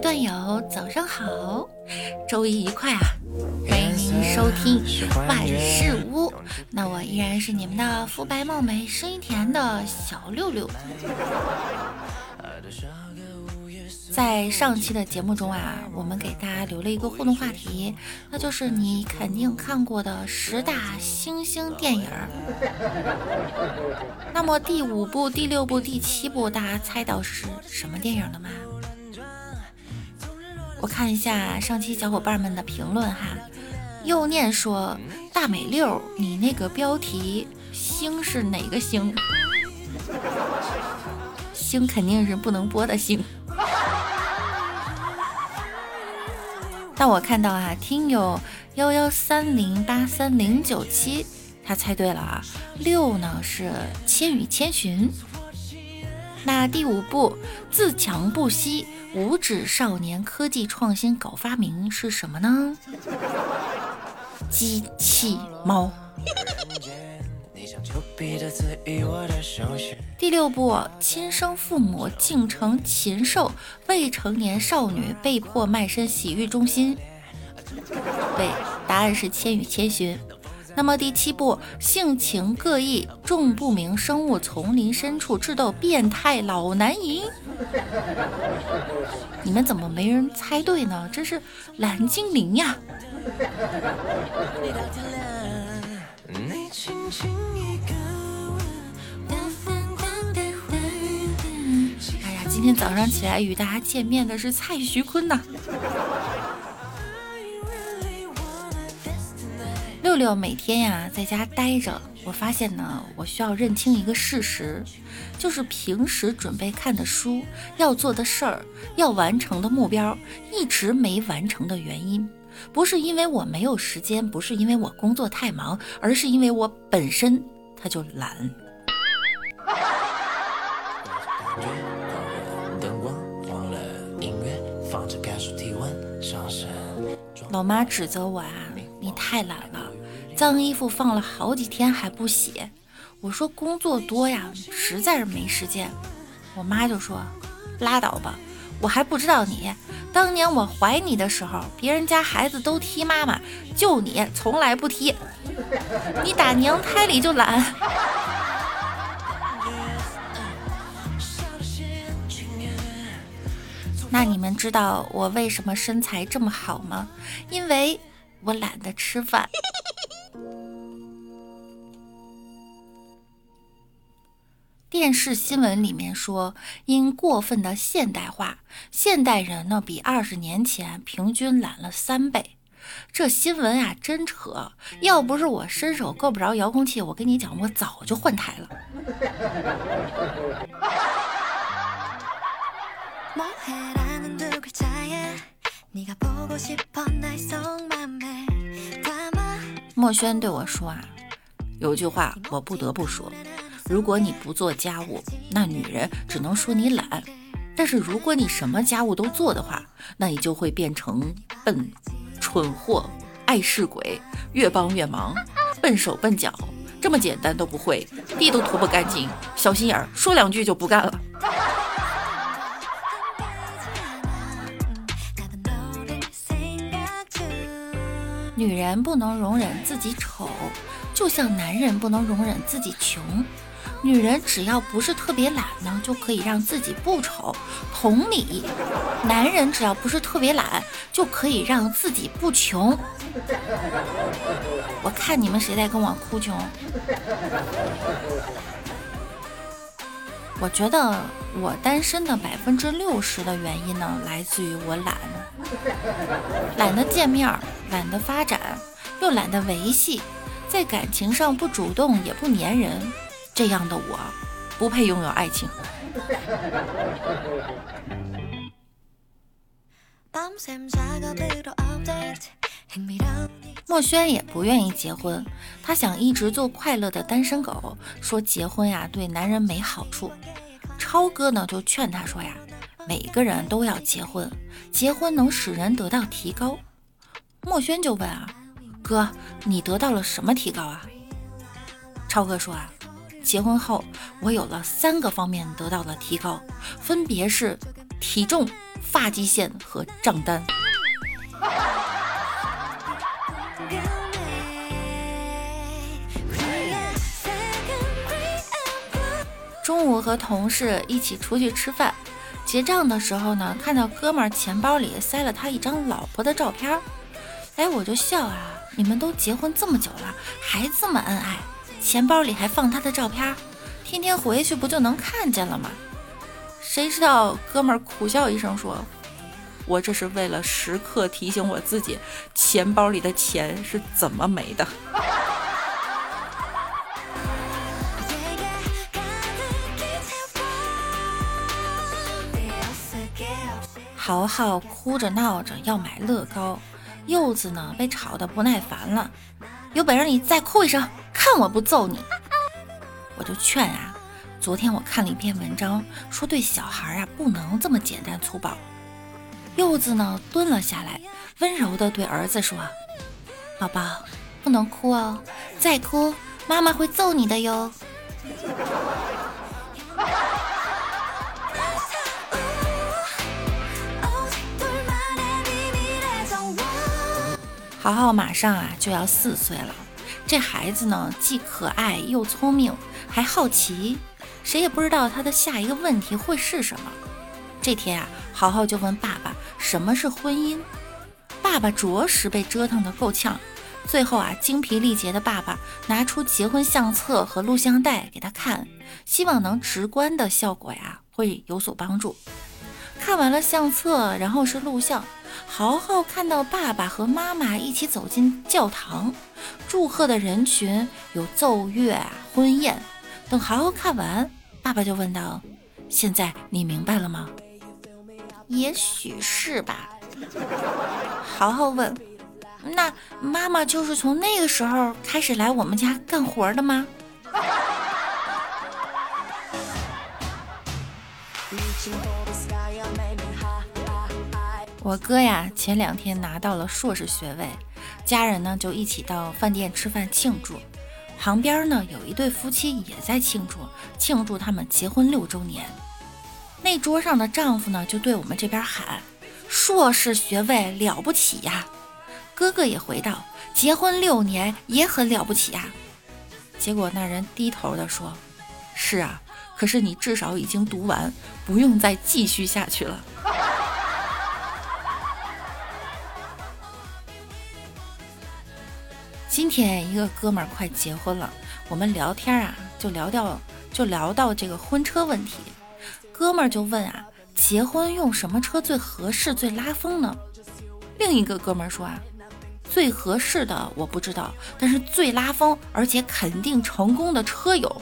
段友，早上好，周一愉快啊！欢迎您收听万事屋，那我依然是你们的肤白貌美、声音甜的小六六。在上期的节目中啊，我们给大家留了一个互动话题，那就是你肯定看过的十大星星电影。那么第五部、第六部、第七部，大家猜到是什么电影了吗？我看一下上期小伙伴们的评论哈，又念说大美六，你那个标题星是哪个星？星肯定是不能播的星。那我看到啊，听友幺幺三零八三零九七，他猜对了啊，六呢是《千与千寻》。那第五部自强不息，五指少年科技创新搞发明是什么呢？机器猫。第六部，亲生父母竟成禽兽，未成年少女被迫卖身洗浴中心。对，答案是《千与千寻》。那么第七部，性情各异，众不明生物丛林深处智斗变态老男淫。你们怎么没人猜对呢？真是蓝精灵呀！今天早上起来与大家见面的是蔡徐坤呐。六六每天呀在家待着，我发现呢，我需要认清一个事实，就是平时准备看的书、要做的事儿、要完成的目标，一直没完成的原因，不是因为我没有时间，不是因为我工作太忙，而是因为我本身他就懒。老妈指责我啊，你太懒了，脏衣服放了好几天还不洗。我说工作多呀，实在是没时间。我妈就说，拉倒吧，我还不知道你。当年我怀你的时候，别人家孩子都踢妈妈，就你从来不踢。你打娘胎里就懒。那你们知道我为什么身材这么好吗？因为我懒得吃饭。电视新闻里面说，因过分的现代化，现代人呢比二十年前平均懒了三倍。这新闻啊真扯！要不是我伸手够不着遥控器，我跟你讲，我早就换台了。墨轩对我说啊，有句话我不得不说，如果你不做家务，那女人只能说你懒；但是如果你什么家务都做的话，那你就会变成笨、蠢货、爱事鬼，越帮越忙，笨手笨脚，这么简单都不会，地都拖不干净，小心眼儿，说两句就不干了。女人不能容忍自己丑，就像男人不能容忍自己穷。女人只要不是特别懒呢，就可以让自己不丑。同理，男人只要不是特别懒，就可以让自己不穷。我看你们谁在跟我哭穷？我觉得我单身的百分之六十的原因呢，来自于我懒，懒得见面，懒得发展，又懒得维系，在感情上不主动也不粘人，这样的我不配拥有爱情。墨轩也不愿意结婚，他想一直做快乐的单身狗，说结婚呀对男人没好处。超哥呢就劝他说呀，每个人都要结婚，结婚能使人得到提高。墨轩就问啊，哥，你得到了什么提高啊？超哥说啊，结婚后我有了三个方面得到了提高，分别是体重、发际线和账单。中午和同事一起出去吃饭，结账的时候呢，看到哥们儿钱包里塞了他一张老婆的照片，哎，我就笑啊，你们都结婚这么久了，还这么恩爱，钱包里还放他的照片，天天回去不就能看见了吗？谁知道哥们儿苦笑一声说：“我这是为了时刻提醒我自己，钱包里的钱是怎么没的。”豪豪哭着闹着要买乐高，柚子呢被吵得不耐烦了，有本事你再哭一声，看我不揍你！我就劝啊，昨天我看了一篇文章，说对小孩啊不能这么简单粗暴。柚子呢蹲了下来，温柔地对儿子说：“宝宝，不能哭哦，再哭妈妈会揍你的哟。”豪豪马上啊就要四岁了，这孩子呢既可爱又聪明，还好奇，谁也不知道他的下一个问题会是什么。这天啊，豪豪就问爸爸什么是婚姻，爸爸着实被折腾得够呛。最后啊，精疲力竭的爸爸拿出结婚相册和录像带给他看，希望能直观的效果呀会有所帮助。看完了相册，然后是录像。豪豪看到爸爸和妈妈一起走进教堂，祝贺的人群有奏乐、婚宴。等豪豪看完，爸爸就问道：“现在你明白了吗？”“也许是吧。”豪豪问：“那妈妈就是从那个时候开始来我们家干活的吗？”我哥呀，前两天拿到了硕士学位，家人呢就一起到饭店吃饭庆祝。旁边呢有一对夫妻也在庆祝，庆祝他们结婚六周年。那桌上的丈夫呢就对我们这边喊：“硕士学位了不起呀！”哥哥也回道：“结婚六年也很了不起呀。”结果那人低头的说：“是啊，可是你至少已经读完，不用再继续下去了。”今天一个哥们儿快结婚了，我们聊天啊，就聊到就聊到这个婚车问题。哥们儿就问啊，结婚用什么车最合适、最拉风呢？另一个哥们儿说啊，最合适的我不知道，但是最拉风而且肯定成功的车有。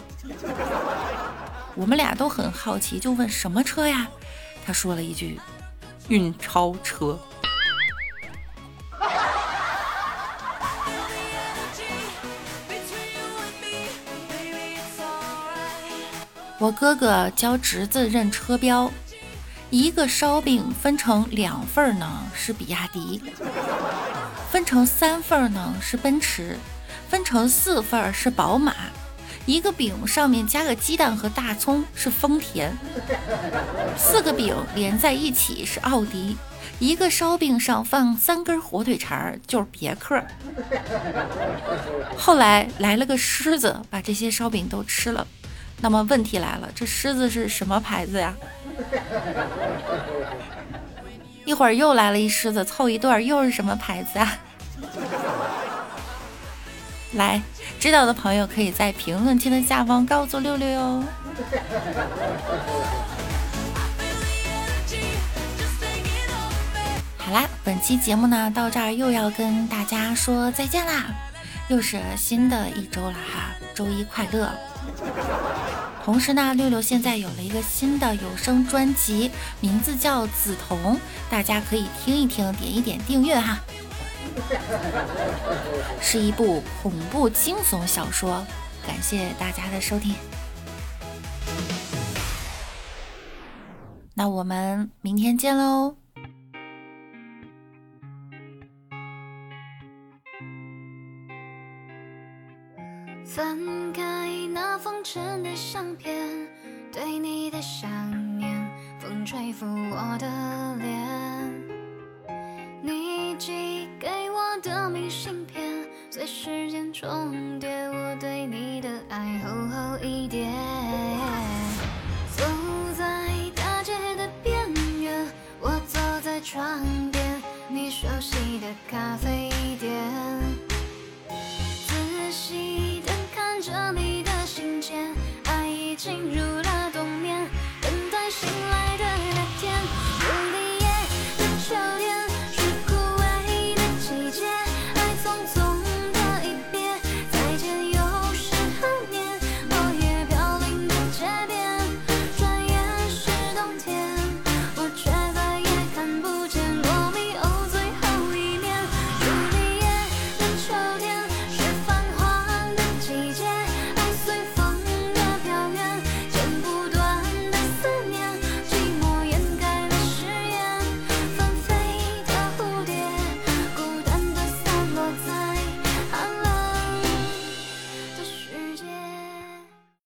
我们俩都很好奇，就问什么车呀？他说了一句，运钞车。我哥哥教侄子认车标，一个烧饼分成两份呢是比亚迪，分成三份呢是奔驰，分成四份是宝马，一个饼上面加个鸡蛋和大葱是丰田，四个饼连在一起是奥迪，一个烧饼上放三根火腿肠就是别克。后来来了个狮子，把这些烧饼都吃了。那么问题来了，这狮子是什么牌子呀？一会儿又来了一狮子，凑一对儿，又是什么牌子啊？来，知道的朋友可以在评论区的下方告诉六六哟。好啦，本期节目呢到这儿又要跟大家说再见啦，又是新的一周了哈，周一快乐。同时呢，六六现在有了一个新的有声专辑，名字叫《紫瞳》，大家可以听一听，点一点订阅哈。是一部恐怖惊悚小说，感谢大家的收听。那我们明天见喽。相片，对你的想念，风吹拂我的脸。你寄给我的明信片，随时间重叠我对你的爱，厚厚一叠。走在大街的边缘，我坐在窗边，你熟悉的咖啡。